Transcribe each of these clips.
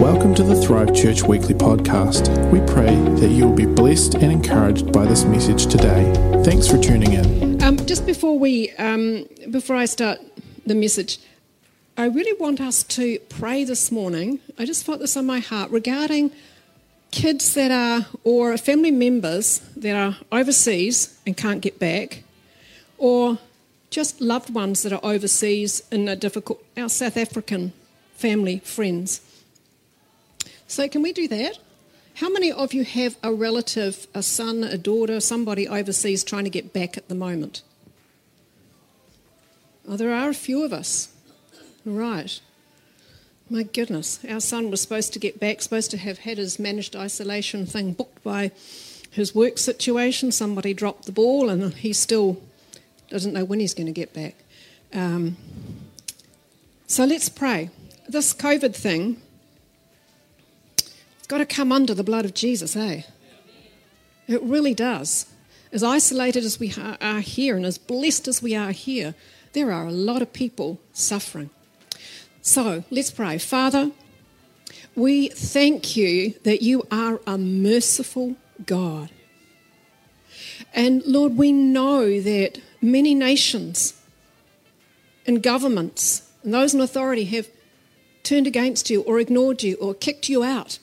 Welcome to the Thrive Church Weekly Podcast. We pray that you will be blessed and encouraged by this message today. Thanks for tuning in. Um, just before we, um, before I start the message, I really want us to pray this morning. I just felt this on my heart regarding kids that are, or family members that are overseas and can't get back, or just loved ones that are overseas in a difficult, our South African family, friends. So, can we do that? How many of you have a relative, a son, a daughter, somebody overseas trying to get back at the moment? Oh, there are a few of us. Right. My goodness. Our son was supposed to get back, supposed to have had his managed isolation thing booked by his work situation. Somebody dropped the ball, and he still doesn't know when he's going to get back. Um, so let's pray. This COVID thing, it's got to come under the blood of Jesus, eh? It really does. As isolated as we are here and as blessed as we are here, there are a lot of people suffering. So let's pray. Father, we thank you that you are a merciful God. And Lord, we know that many nations and governments and those in authority have turned against you or ignored you or kicked you out,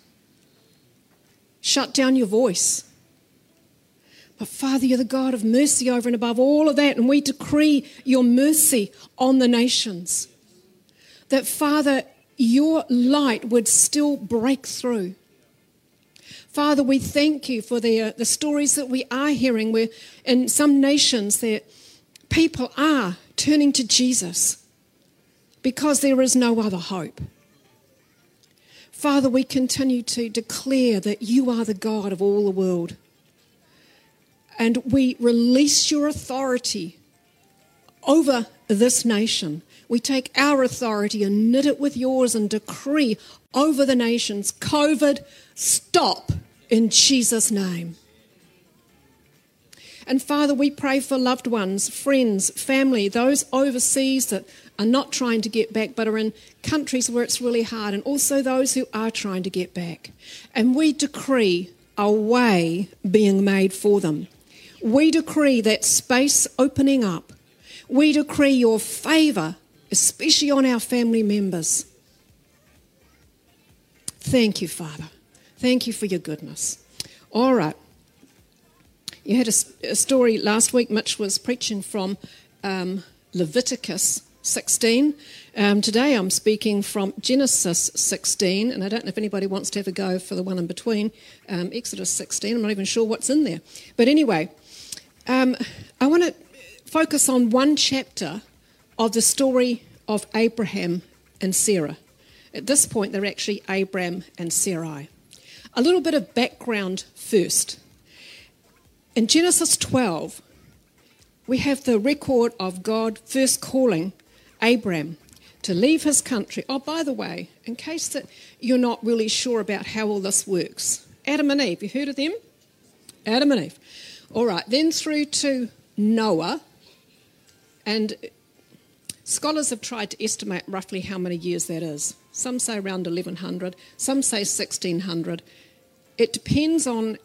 shut down your voice. But Father, you're the God of mercy over and above all of that, and we decree your mercy on the nations. That, Father, your light would still break through. Father, we thank you for the, uh, the stories that we are hearing where in some nations that people are turning to Jesus because there is no other hope. Father, we continue to declare that you are the God of all the world. And we release your authority over this nation. We take our authority and knit it with yours and decree over the nations COVID, stop in Jesus' name. And Father, we pray for loved ones, friends, family, those overseas that are not trying to get back but are in countries where it's really hard, and also those who are trying to get back. And we decree a way being made for them. We decree that space opening up. We decree your favour, especially on our family members. Thank you, Father. Thank you for your goodness. All right. You had a, a story last week. Mitch was preaching from um, Leviticus 16. Um, today I'm speaking from Genesis 16, and I don't know if anybody wants to have a go for the one in between. Um, Exodus 16, I'm not even sure what's in there. But anyway, um, I want to focus on one chapter of the story of Abraham and Sarah. At this point, they're actually Abram and Sarai. A little bit of background first. In Genesis 12, we have the record of God first calling Abram to leave his country. Oh, by the way, in case that you're not really sure about how all this works, Adam and Eve, you heard of them? Adam and Eve. All right, then through to Noah, and scholars have tried to estimate roughly how many years that is. Some say around 1100, some say 1600. It depends on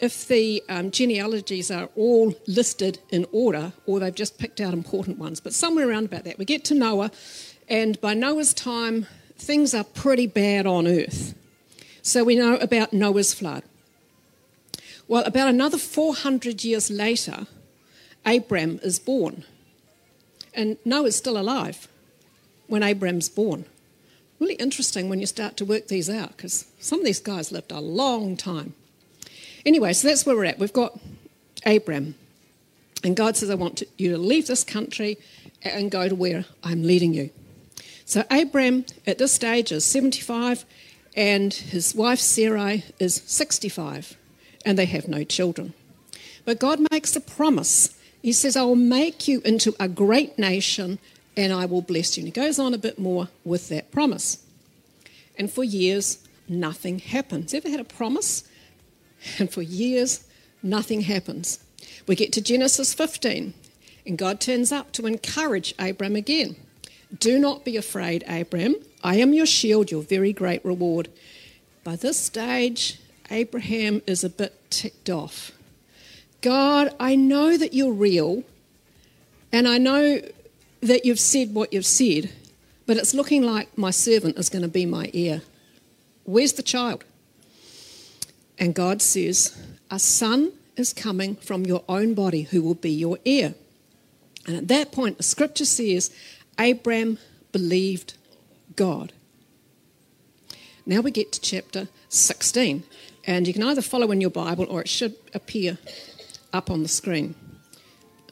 if the um, genealogies are all listed in order or they've just picked out important ones, but somewhere around about that. We get to Noah, and by Noah's time, things are pretty bad on earth. So we know about Noah's flood. Well, about another 400 years later, Abram is born. And Noah's still alive when Abram's born. Really interesting when you start to work these out because some of these guys lived a long time. Anyway, so that's where we're at. We've got Abram. And God says, I want you to leave this country and go to where I'm leading you. So Abram at this stage is 75 and his wife Sarai is 65 and they have no children. But God makes a promise. He says, I will make you into a great nation and I will bless you. And he goes on a bit more with that promise. And for years, nothing happens. Ever had a promise and for years, nothing happens. We get to Genesis 15, and God turns up to encourage Abram again. Do not be afraid, Abram. I am your shield, your very great reward. By this stage, Abraham is a bit ticked off. God, I know that you're real, and I know that you've said what you've said, but it's looking like my servant is going to be my heir. Where's the child? And God says, A son is coming from your own body who will be your heir. And at that point, the scripture says, Abraham believed God. Now we get to chapter 16, and you can either follow in your Bible or it should appear up on the screen.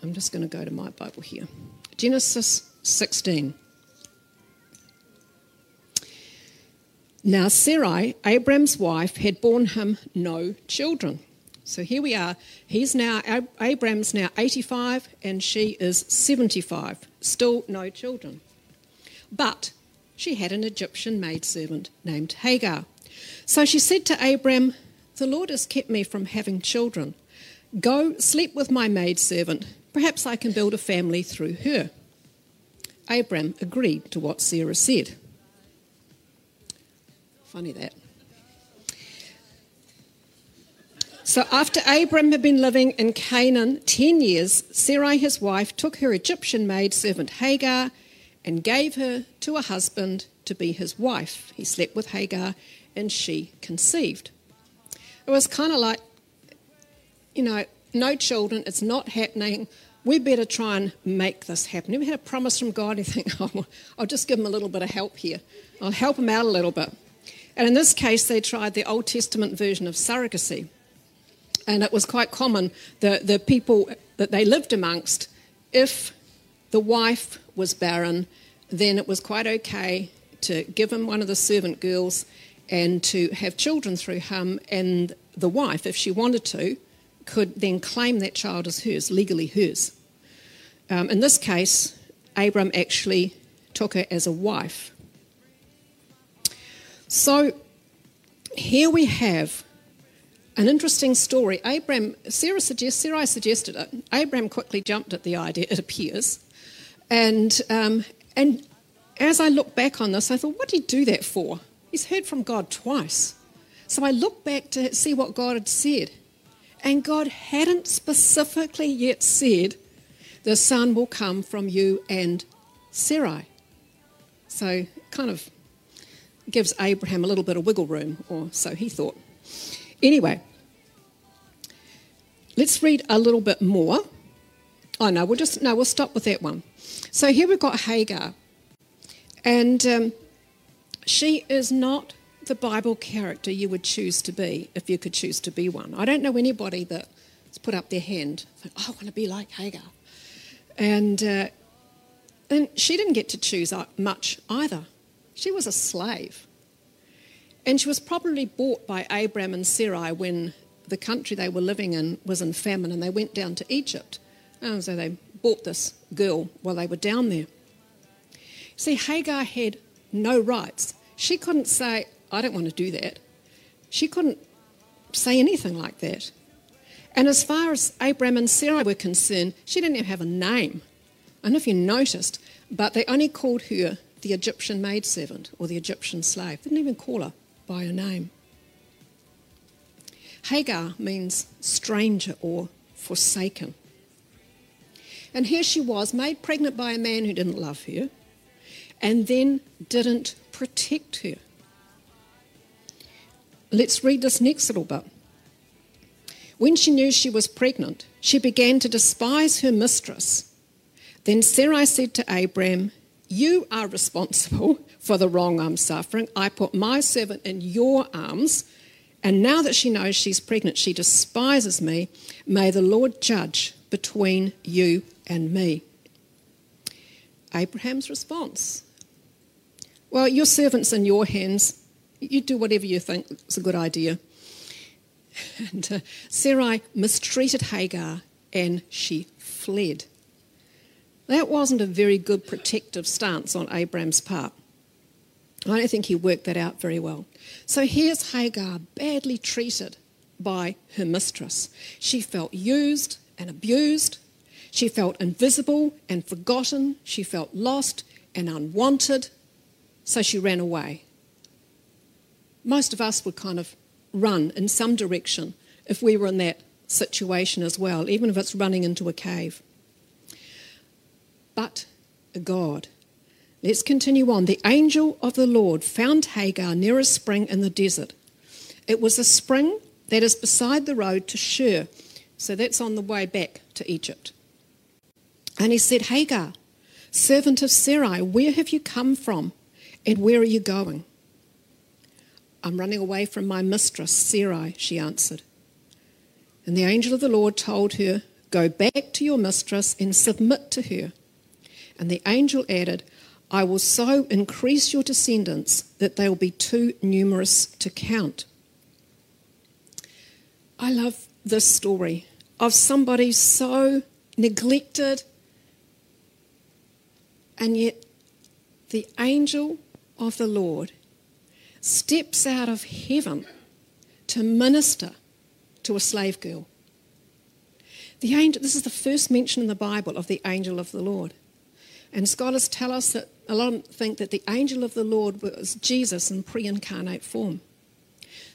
I'm just going to go to my Bible here. Genesis 16. Now, Sarai, Abram's wife, had borne him no children. So here we are. He's now, Abram's now 85 and she is 75. Still no children. But she had an Egyptian maidservant named Hagar. So she said to Abram, The Lord has kept me from having children. Go sleep with my maidservant. Perhaps I can build a family through her. Abram agreed to what Sarah said. Funny that. So after Abram had been living in Canaan 10 years, Sarai, his wife, took her Egyptian maid servant Hagar and gave her to a husband to be his wife. He slept with Hagar and she conceived. It was kind of like, you know, no children, it's not happening. We better try and make this happen. Never had a promise from God? You think, oh, I'll just give him a little bit of help here. I'll help him out a little bit. And in this case, they tried the Old Testament version of surrogacy. And it was quite common, the, the people that they lived amongst, if the wife was barren, then it was quite okay to give him one of the servant girls and to have children through him. And the wife, if she wanted to, could then claim that child as hers, legally hers. Um, in this case, Abram actually took her as a wife. So here we have an interesting story. Abram, Sarah suggests, Sarah suggested it. Abram quickly jumped at the idea, it appears. And, um, and as I look back on this, I thought, what did he do that for? He's heard from God twice. So I looked back to see what God had said. And God hadn't specifically yet said, the son will come from you and Sarai. So kind of gives Abraham a little bit of wiggle room, or so he thought. Anyway, let's read a little bit more. Oh no, we'll just no, we'll stop with that one. So here we've got Hagar, and um, she is not the Bible character you would choose to be if you could choose to be one. I don't know anybody that's put up their hand. Think, oh, I want to be like Hagar, and uh, and she didn't get to choose much either. She was a slave. And she was probably bought by Abram and Sarai when the country they were living in was in famine and they went down to Egypt. And so they bought this girl while they were down there. See, Hagar had no rights. She couldn't say, I don't want to do that. She couldn't say anything like that. And as far as Abram and Sarai were concerned, she didn't even have a name. I don't know if you noticed, but they only called her the Egyptian maidservant or the Egyptian slave. Didn't even call her by her name. Hagar means stranger or forsaken. And here she was, made pregnant by a man who didn't love her and then didn't protect her. Let's read this next little bit. When she knew she was pregnant, she began to despise her mistress. Then Sarai said to Abram, you are responsible for the wrong I'm suffering. I put my servant in your arms, and now that she knows she's pregnant, she despises me. May the Lord judge between you and me. Abraham's response Well, your servant's in your hands. You do whatever you think is a good idea. And uh, Sarai mistreated Hagar and she fled. That wasn't a very good protective stance on Abram's part. I don't think he worked that out very well. So here's Hagar badly treated by her mistress. She felt used and abused. She felt invisible and forgotten. She felt lost and unwanted. so she ran away. Most of us would kind of run in some direction if we were in that situation as well, even if it's running into a cave. But a God, let's continue on. The angel of the Lord found Hagar near a spring in the desert. It was a spring that is beside the road to Shur, so that's on the way back to Egypt. And he said, Hagar, servant of Sarai, where have you come from and where are you going? I'm running away from my mistress, Sarai, she answered. And the angel of the Lord told her, Go back to your mistress and submit to her. And the angel added, I will so increase your descendants that they will be too numerous to count. I love this story of somebody so neglected, and yet the angel of the Lord steps out of heaven to minister to a slave girl. The angel, this is the first mention in the Bible of the angel of the Lord. And scholars tell us that a lot think that the angel of the Lord was Jesus in pre incarnate form.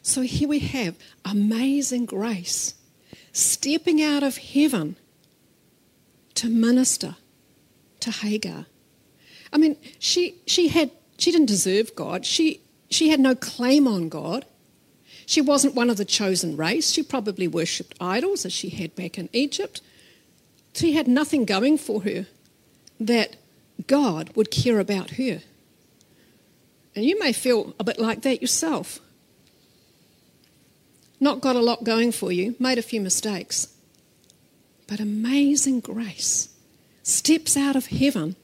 So here we have amazing grace stepping out of heaven to minister to Hagar. I mean, she, she, had, she didn't deserve God. She, she had no claim on God. She wasn't one of the chosen race. She probably worshipped idols as she had back in Egypt. She had nothing going for her that God would care about her. And you may feel a bit like that yourself not got a lot going for you, made a few mistakes. But amazing grace steps out of heaven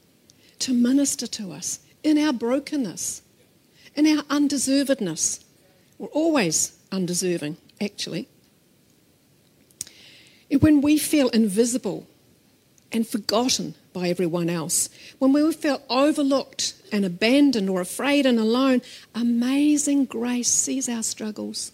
to minister to us in our brokenness, in our undeservedness. We're always undeserving, actually. When we feel invisible and forgotten by everyone else, when we feel overlooked and abandoned or afraid and alone, amazing grace sees our struggles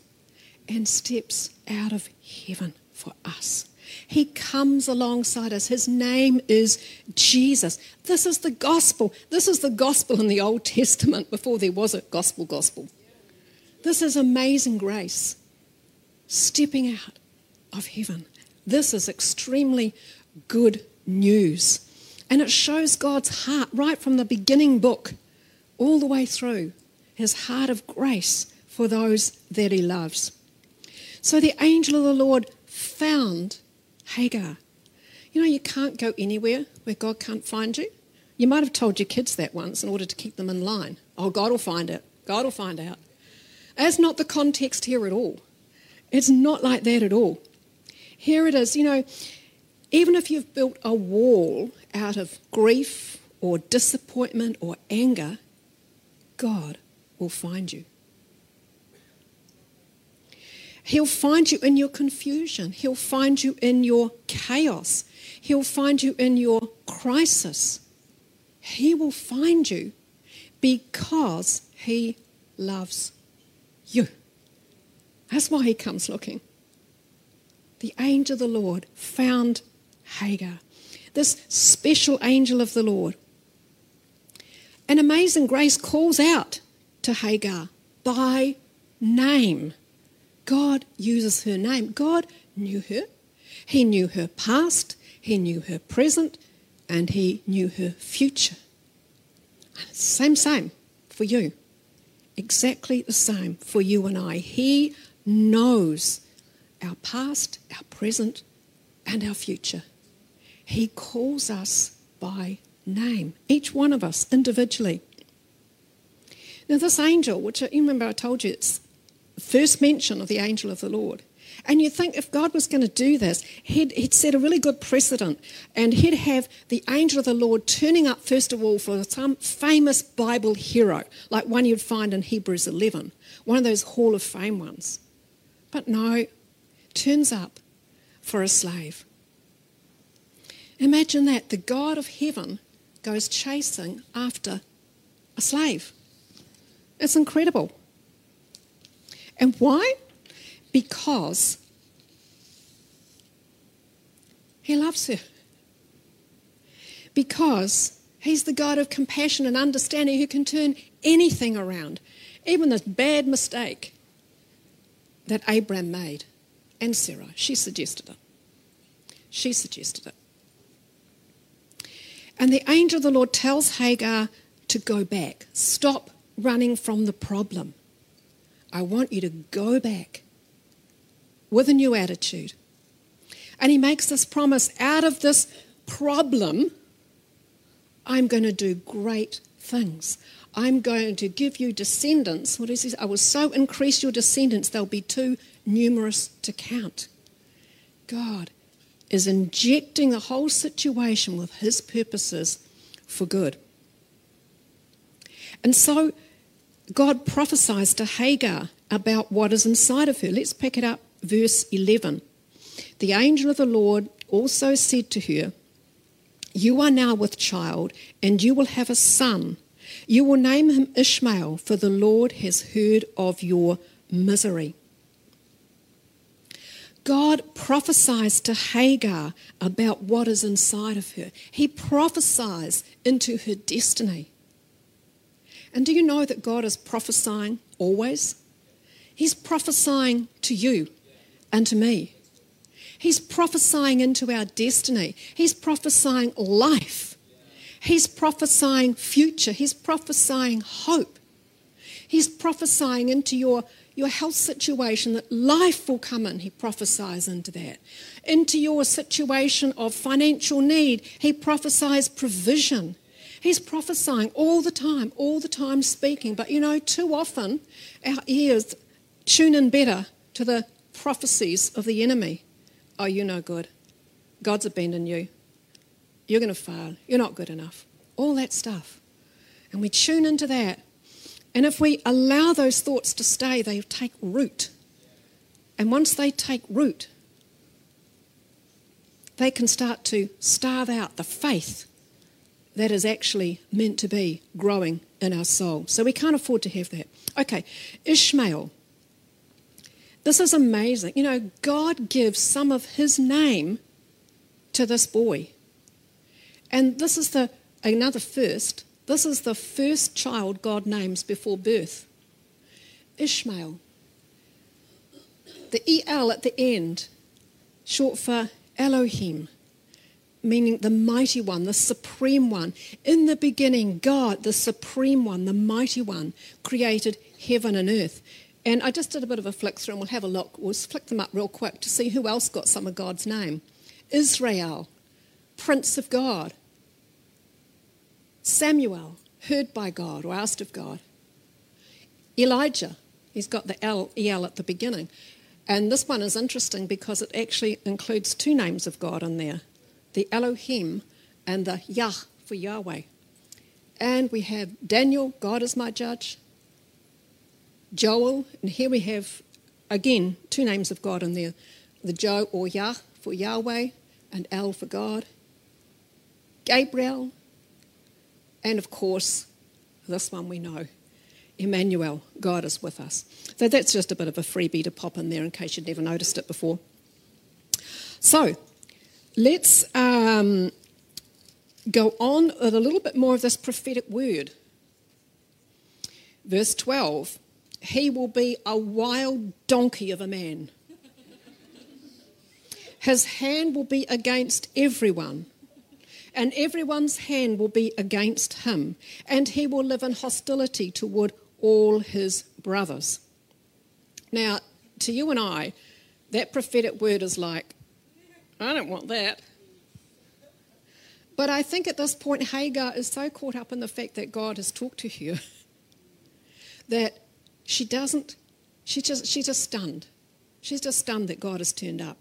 and steps out of heaven for us. He comes alongside us. His name is Jesus. This is the gospel. This is the gospel in the Old Testament before there was a gospel gospel. This is amazing grace stepping out of heaven. This is extremely good news. And it shows God's heart right from the beginning book all the way through his heart of grace for those that he loves. So the angel of the Lord found Hagar. You know, you can't go anywhere where God can't find you. You might have told your kids that once in order to keep them in line. Oh, God will find it. God will find out. That's not the context here at all. It's not like that at all. Here it is, you know, even if you've built a wall out of grief or disappointment or anger, God will find you. He'll find you in your confusion. He'll find you in your chaos. He'll find you in your crisis. He will find you because He loves you. That's why He comes looking. The angel of the Lord found Hagar, this special angel of the Lord. An amazing grace calls out to Hagar by name. God uses her name. God knew her. He knew her past, He knew her present, and He knew her future. Same, same for you. Exactly the same for you and I. He knows our past, our present, and our future. He calls us by name, each one of us individually. Now, this angel, which you remember I told you, it's the first mention of the angel of the Lord. And you think if God was going to do this, he'd, he'd set a really good precedent and he'd have the angel of the Lord turning up, first of all, for some famous Bible hero, like one you'd find in Hebrews 11, one of those Hall of Fame ones. But no, turns up for a slave. Imagine that. The God of heaven goes chasing after a slave. It's incredible. And why? Because he loves her. Because he's the God of compassion and understanding who can turn anything around, even this bad mistake that Abram made and Sarah. She suggested it. She suggested it. And the angel of the Lord tells Hagar to go back. Stop running from the problem. I want you to go back with a new attitude. And he makes this promise out of this problem, I'm going to do great things. I'm going to give you descendants. What is this? I will so increase your descendants, they'll be too numerous to count. God is injecting the whole situation with his purposes for good. And so God prophesies to Hagar about what is inside of her. Let's pick it up, verse 11. The angel of the Lord also said to her, You are now with child, and you will have a son. You will name him Ishmael, for the Lord has heard of your misery. God prophesies to Hagar about what is inside of her. He prophesies into her destiny. And do you know that God is prophesying always? He's prophesying to you and to me. He's prophesying into our destiny. He's prophesying life. He's prophesying future. He's prophesying hope. He's prophesying into your your health situation, that life will come in, he prophesies into that. Into your situation of financial need, he prophesies provision. He's prophesying all the time, all the time speaking. But you know, too often our ears tune in better to the prophecies of the enemy. Oh, you're no good. God's abandoned you. You're going to fail. You're not good enough. All that stuff. And we tune into that and if we allow those thoughts to stay, they take root. And once they take root, they can start to starve out the faith that is actually meant to be growing in our soul. So we can't afford to have that. Okay, Ishmael. This is amazing. You know, God gives some of his name to this boy. And this is the another first this is the first child God names before birth Ishmael. The EL at the end, short for Elohim, meaning the mighty one, the supreme one. In the beginning, God, the supreme one, the mighty one, created heaven and earth. And I just did a bit of a flick through and we'll have a look. We'll flick them up real quick to see who else got some of God's name. Israel, Prince of God. Samuel, heard by God or asked of God. Elijah, he's got the L, EL at the beginning. And this one is interesting because it actually includes two names of God in there the Elohim and the Yah for Yahweh. And we have Daniel, God is my judge. Joel, and here we have again two names of God in there the Jo or Yah for Yahweh and El for God. Gabriel, and of course, this one we know Emmanuel, God is with us. So that's just a bit of a freebie to pop in there in case you'd never noticed it before. So let's um, go on with a little bit more of this prophetic word. Verse 12 He will be a wild donkey of a man. His hand will be against everyone and everyone's hand will be against him, and he will live in hostility toward all his brothers. Now, to you and I, that prophetic word is like, I don't want that. But I think at this point, Hagar is so caught up in the fact that God has talked to her that she doesn't, she just, she's just stunned. She's just stunned that God has turned up.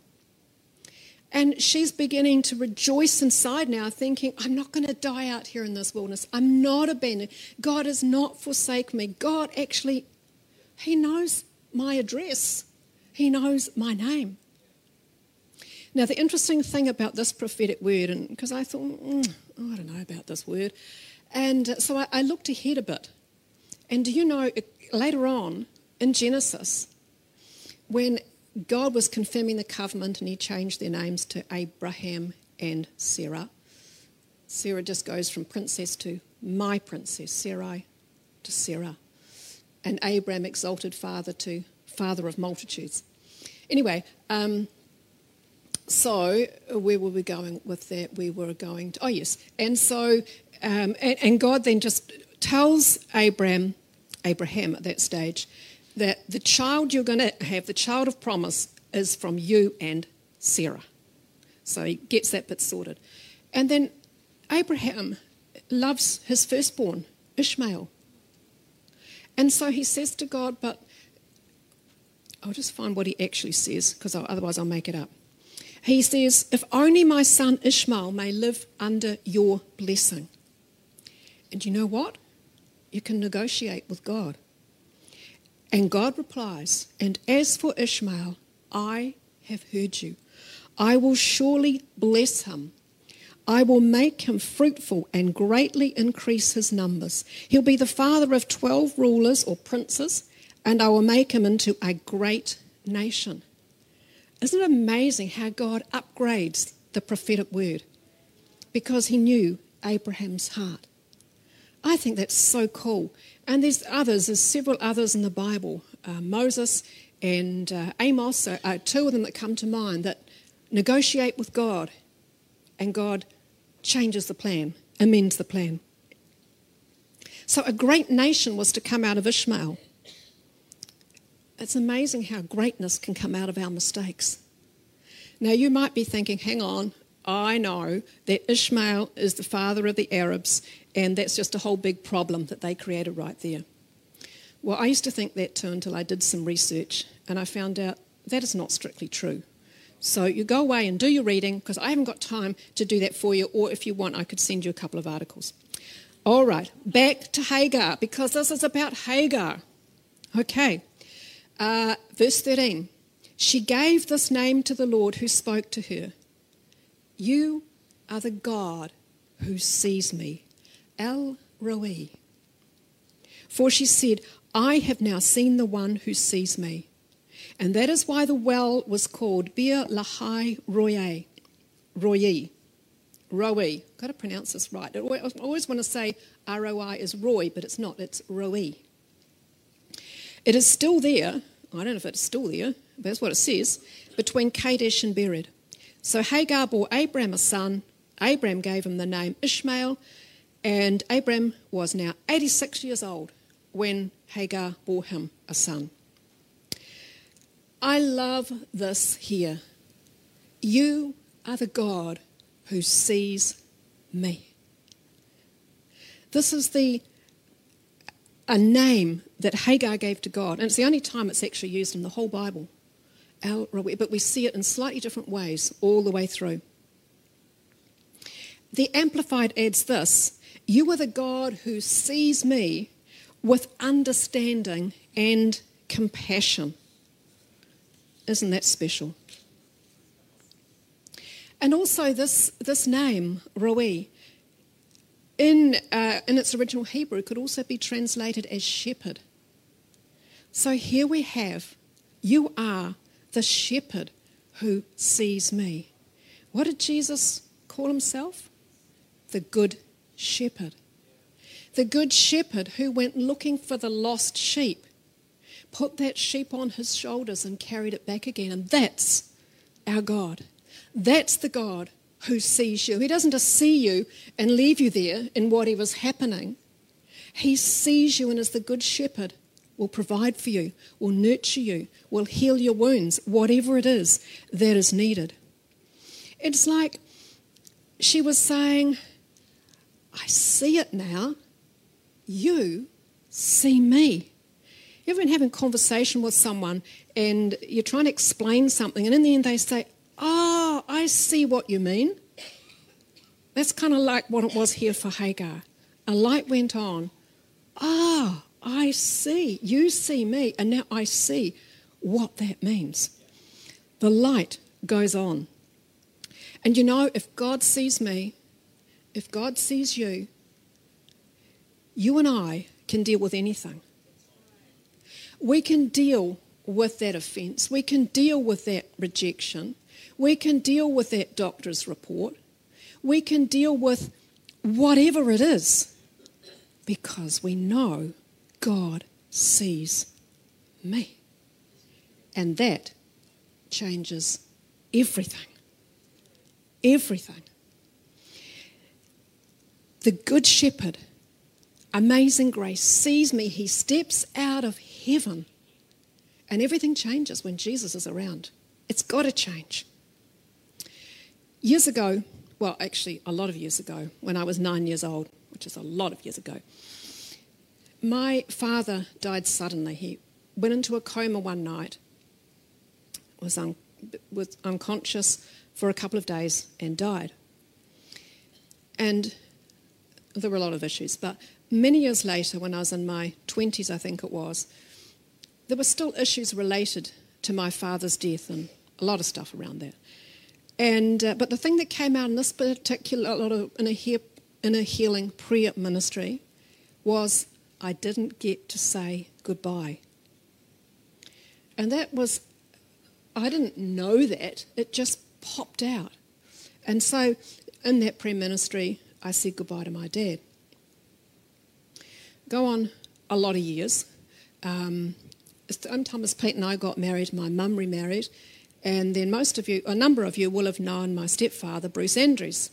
And she's beginning to rejoice inside now, thinking, I'm not going to die out here in this wilderness. I'm not abandoned. God has not forsaken me. God actually, He knows my address, He knows my name. Now, the interesting thing about this prophetic word, and because I thought, mm, oh, I don't know about this word, and so I, I looked ahead a bit. And do you know, later on in Genesis, when God was confirming the covenant and he changed their names to Abraham and Sarah. Sarah just goes from princess to my princess, Sarai. to Sarah, and Abram exalted father to father of multitudes. Anyway, um, so where were we going with that? We were going to, oh yes, and so, um, and, and God then just tells Abram, Abraham at that stage, that the child you're going to have, the child of promise, is from you and Sarah. So he gets that bit sorted. And then Abraham loves his firstborn, Ishmael. And so he says to God, but I'll just find what he actually says, because otherwise I'll make it up. He says, If only my son Ishmael may live under your blessing. And you know what? You can negotiate with God. And God replies, And as for Ishmael, I have heard you. I will surely bless him. I will make him fruitful and greatly increase his numbers. He'll be the father of 12 rulers or princes, and I will make him into a great nation. Isn't it amazing how God upgrades the prophetic word? Because he knew Abraham's heart. I think that's so cool. And there's others, there's several others in the Bible. Uh, Moses and uh, Amos are, are two of them that come to mind that negotiate with God, and God changes the plan, amends the plan. So a great nation was to come out of Ishmael. It's amazing how greatness can come out of our mistakes. Now, you might be thinking, hang on, I know that Ishmael is the father of the Arabs, and that's just a whole big problem that they created right there. Well, I used to think that too until I did some research, and I found out that is not strictly true. So you go away and do your reading because I haven't got time to do that for you, or if you want, I could send you a couple of articles. All right, back to Hagar because this is about Hagar. Okay, uh, verse 13. She gave this name to the Lord who spoke to her You are the God who sees me. El Roi. For she said, I have now seen the one who sees me. And that is why the well was called Beer Lahai Roye. Roye. Roi. Got to pronounce this right. I always want to say R O I is Roy, but it's not. It's Roi. It is still there. I don't know if it's still there, but that's what it says. Between Kadesh and Bered. So Hagar bore Abram a son. Abram gave him the name Ishmael. And Abram was now 86 years old when Hagar bore him a son. I love this here. You are the God who sees me. This is the a name that Hagar gave to God, and it's the only time it's actually used in the whole Bible. But we see it in slightly different ways all the way through. The Amplified adds this You are the God who sees me with understanding and compassion. Isn't that special? And also, this, this name, Roi, in, uh, in its original Hebrew, could also be translated as shepherd. So here we have, you are the shepherd who sees me. What did Jesus call himself? The good shepherd. The good shepherd who went looking for the lost sheep put that sheep on his shoulders and carried it back again. And that's our God. That's the God who sees you. He doesn't just see you and leave you there in whatever's happening. He sees you and is the good shepherd, will provide for you, will nurture you, will heal your wounds, whatever it is that is needed. It's like she was saying, I see it now. You see me. You ever been having conversation with someone and you're trying to explain something, and in the end they say, Oh, I see what you mean. That's kind of like what it was here for Hagar. A light went on. Ah, oh, I see. You see me, and now I see what that means. The light goes on. And you know, if God sees me, if God sees you, you and I can deal with anything we can deal with that offence. We can deal with that rejection. We can deal with that doctor's report. We can deal with whatever it is because we know God sees me. And that changes everything. Everything. The Good Shepherd, amazing grace, sees me. He steps out of heaven. And everything changes when Jesus is around. It's got to change. Years ago, well, actually, a lot of years ago, when I was nine years old, which is a lot of years ago, my father died suddenly. He went into a coma one night, was, un- was unconscious for a couple of days, and died. And there were a lot of issues, but many years later, when I was in my 20s, I think it was, there were still issues related to my father's death and a lot of stuff around that. And uh, but the thing that came out in this particular lot of in a, he- in a healing prayer ministry was I didn't get to say goodbye. And that was I didn't know that it just popped out. And so in that prayer ministry, I said goodbye to my dad. Go on a lot of years. Um, time Pete and I got married, my mum remarried, and then most of you, a number of you, will have known my stepfather, Bruce Andrews.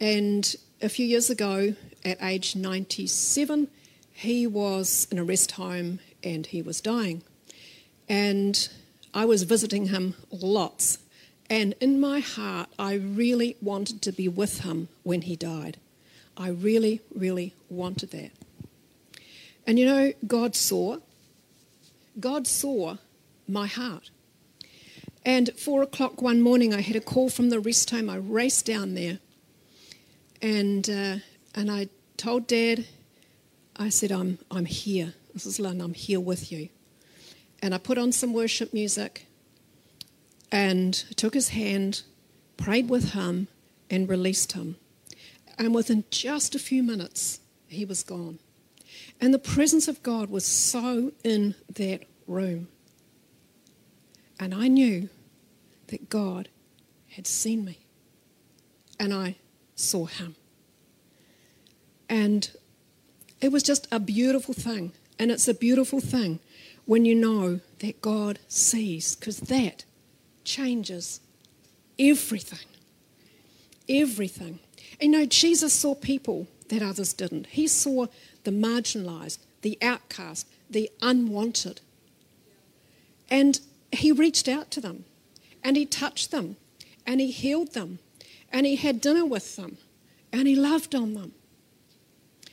And a few years ago, at age 97, he was in a rest home and he was dying. And I was visiting him lots. And in my heart, I really wanted to be with him when he died. I really, really wanted that. And you know, God saw. God saw my heart. And at four o'clock one morning, I had a call from the rest home. I raced down there, and uh, and I told Dad, I said, "I'm I'm here. This is Lynne. I'm here with you." And I put on some worship music, and took his hand, prayed with him, and released him. And within just a few minutes, he was gone. And the presence of God was so in that room. And I knew that God had seen me. And I saw him. And it was just a beautiful thing. And it's a beautiful thing when you know that God sees, because that changes everything. Everything. And you know, Jesus saw people that others didn't. He saw the marginalized, the outcast, the unwanted. And he reached out to them and he touched them and he healed them and he had dinner with them and he loved on them.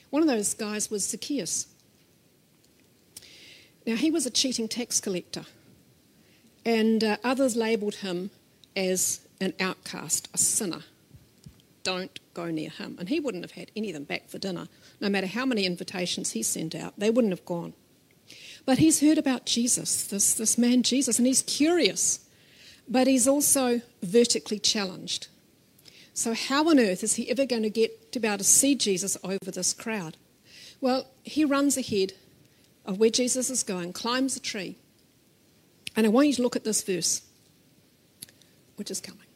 One of those guys was Zacchaeus. Now, he was a cheating tax collector, and uh, others labelled him as an outcast, a sinner. Don't go near him. And he wouldn't have had any of them back for dinner. No matter how many invitations he sent out, they wouldn't have gone. But he's heard about Jesus, this, this man Jesus, and he's curious. But he's also vertically challenged. So, how on earth is he ever going to get to be able to see Jesus over this crowd? Well, he runs ahead of where Jesus is going, climbs a tree. And I want you to look at this verse, which is coming.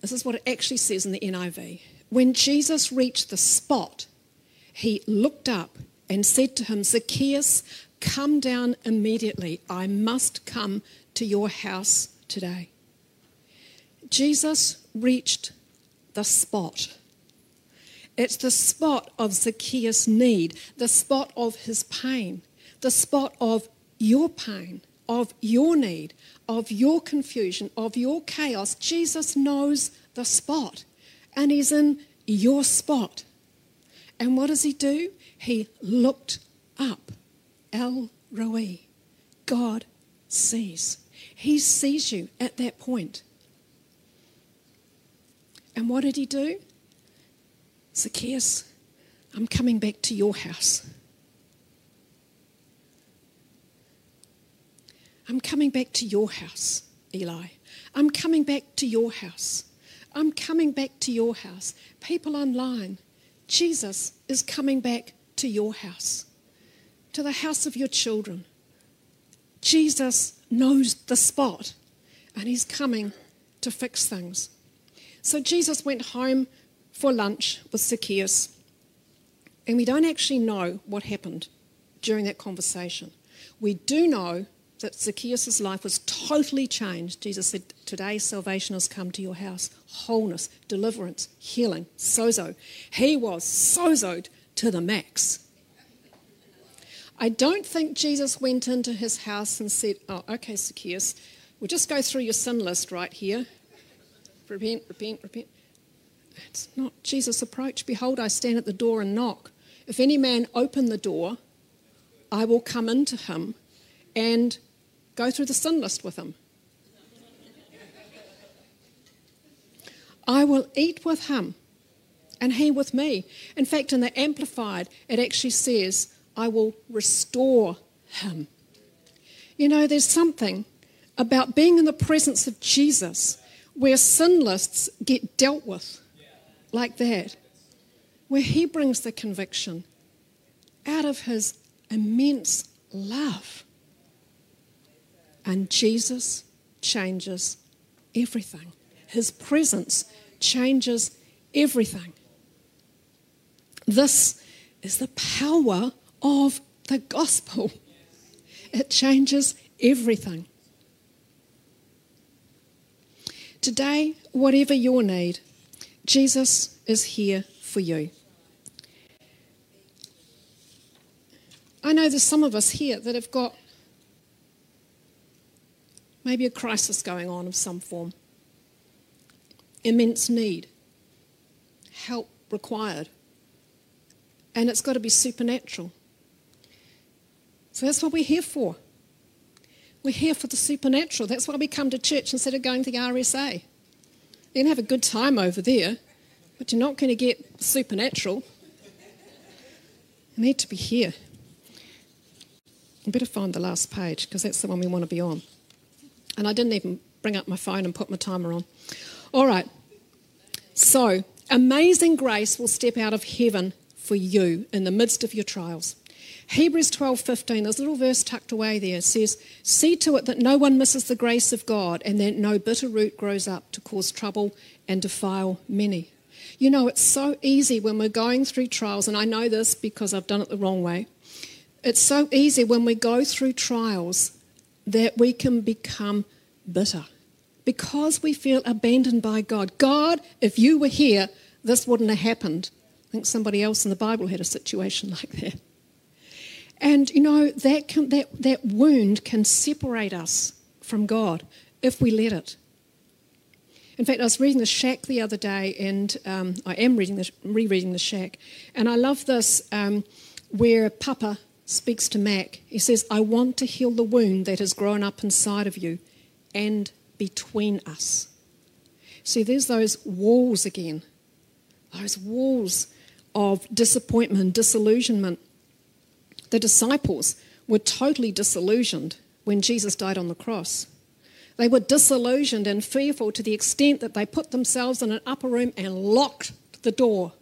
This is what it actually says in the NIV. When Jesus reached the spot, he looked up and said to him, Zacchaeus, come down immediately. I must come to your house today. Jesus reached the spot. It's the spot of Zacchaeus' need, the spot of his pain, the spot of your pain, of your need, of your confusion, of your chaos. Jesus knows the spot, and he's in your spot. And what does he do? He looked up. El Roi. God sees. He sees you at that point. And what did he do? Zacchaeus, I'm coming back to your house. I'm coming back to your house, Eli. I'm coming back to your house. I'm coming back to your house. People online, Jesus is coming back to your house, to the house of your children. Jesus knows the spot and he's coming to fix things. So Jesus went home for lunch with Zacchaeus, and we don't actually know what happened during that conversation. We do know that Zacchaeus' life was totally changed. Jesus said, Today salvation has come to your house. Wholeness, deliverance, healing, sozo. He was sozoed to the max. I don't think Jesus went into his house and said, Oh, okay, Zacchaeus, we'll just go through your sin list right here. Repent, repent, repent. It's not Jesus' approach. Behold, I stand at the door and knock. If any man open the door, I will come into him and go through the sin list with him. I will eat with him and he with me. In fact, in the Amplified, it actually says, I will restore him. You know, there's something about being in the presence of Jesus where sin lists get dealt with like that, where he brings the conviction out of his immense love. And Jesus changes everything. His presence changes everything. This is the power of the gospel. It changes everything. Today, whatever your need, Jesus is here for you. I know there's some of us here that have got maybe a crisis going on of some form, immense need, help required, and it's got to be supernatural. So that's what we're here for. We're here for the supernatural. That's why we come to church instead of going to the RSA. You can have a good time over there, but you're not going to get supernatural. You need to be here. You better find the last page because that's the one we want to be on. And I didn't even bring up my phone and put my timer on. All right. So, amazing grace will step out of heaven for you in the midst of your trials. Hebrews 12:15, there's a little verse tucked away there, says, "See to it that no one misses the grace of God and that no bitter root grows up to cause trouble and defile many." You know, it's so easy when we're going through trials, and I know this because I've done it the wrong way. It's so easy when we go through trials that we can become bitter because we feel abandoned by God. God, if you were here, this wouldn't have happened. I think somebody else in the Bible had a situation like that. And you know, that, can, that, that wound can separate us from God if we let it. In fact, I was reading The Shack the other day, and um, I am reading the, rereading The Shack, and I love this um, where Papa speaks to Mac. He says, I want to heal the wound that has grown up inside of you and between us. See, there's those walls again, those walls of disappointment, disillusionment, the disciples were totally disillusioned when Jesus died on the cross. They were disillusioned and fearful to the extent that they put themselves in an upper room and locked the door.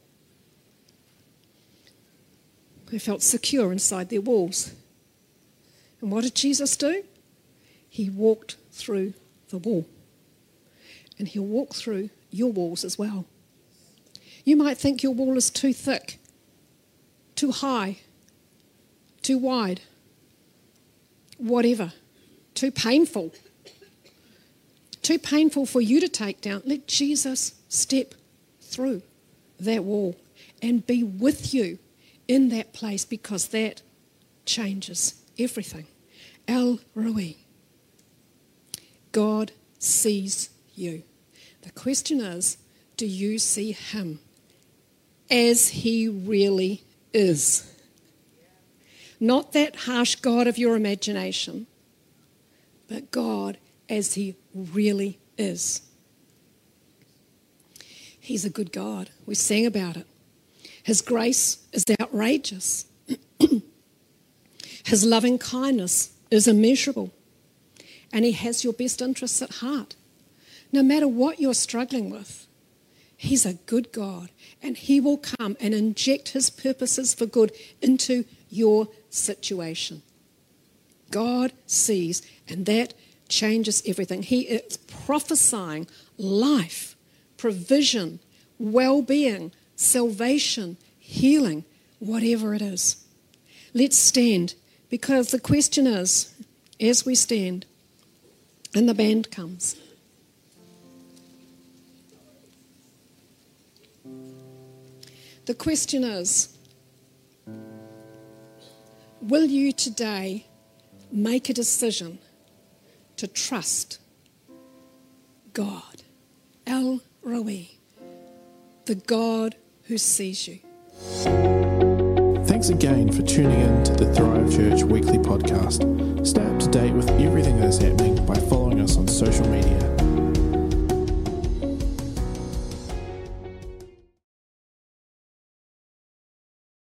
They felt secure inside their walls. And what did Jesus do? He walked through the wall. And he'll walk through your walls as well. You might think your wall is too thick, too high, too wide, whatever, too painful, too painful for you to take down. Let Jesus step through that wall and be with you in that place because that changes everything. El Roi. God sees you. The question is do you see him as he really is? Not that harsh God of your imagination, but God as He really is. He's a good God. We sing about it. His grace is outrageous. His loving kindness is immeasurable. And He has your best interests at heart. No matter what you're struggling with, He's a good God. And He will come and inject His purposes for good into your situation. God sees, and that changes everything. He is prophesying life, provision, well being, salvation, healing, whatever it is. Let's stand because the question is as we stand and the band comes. The question is Will you today make a decision to trust God, El Roi, the God who sees you? Thanks again for tuning in to the Thrive Church weekly podcast. Stay up to date with everything that is happening by following us on social media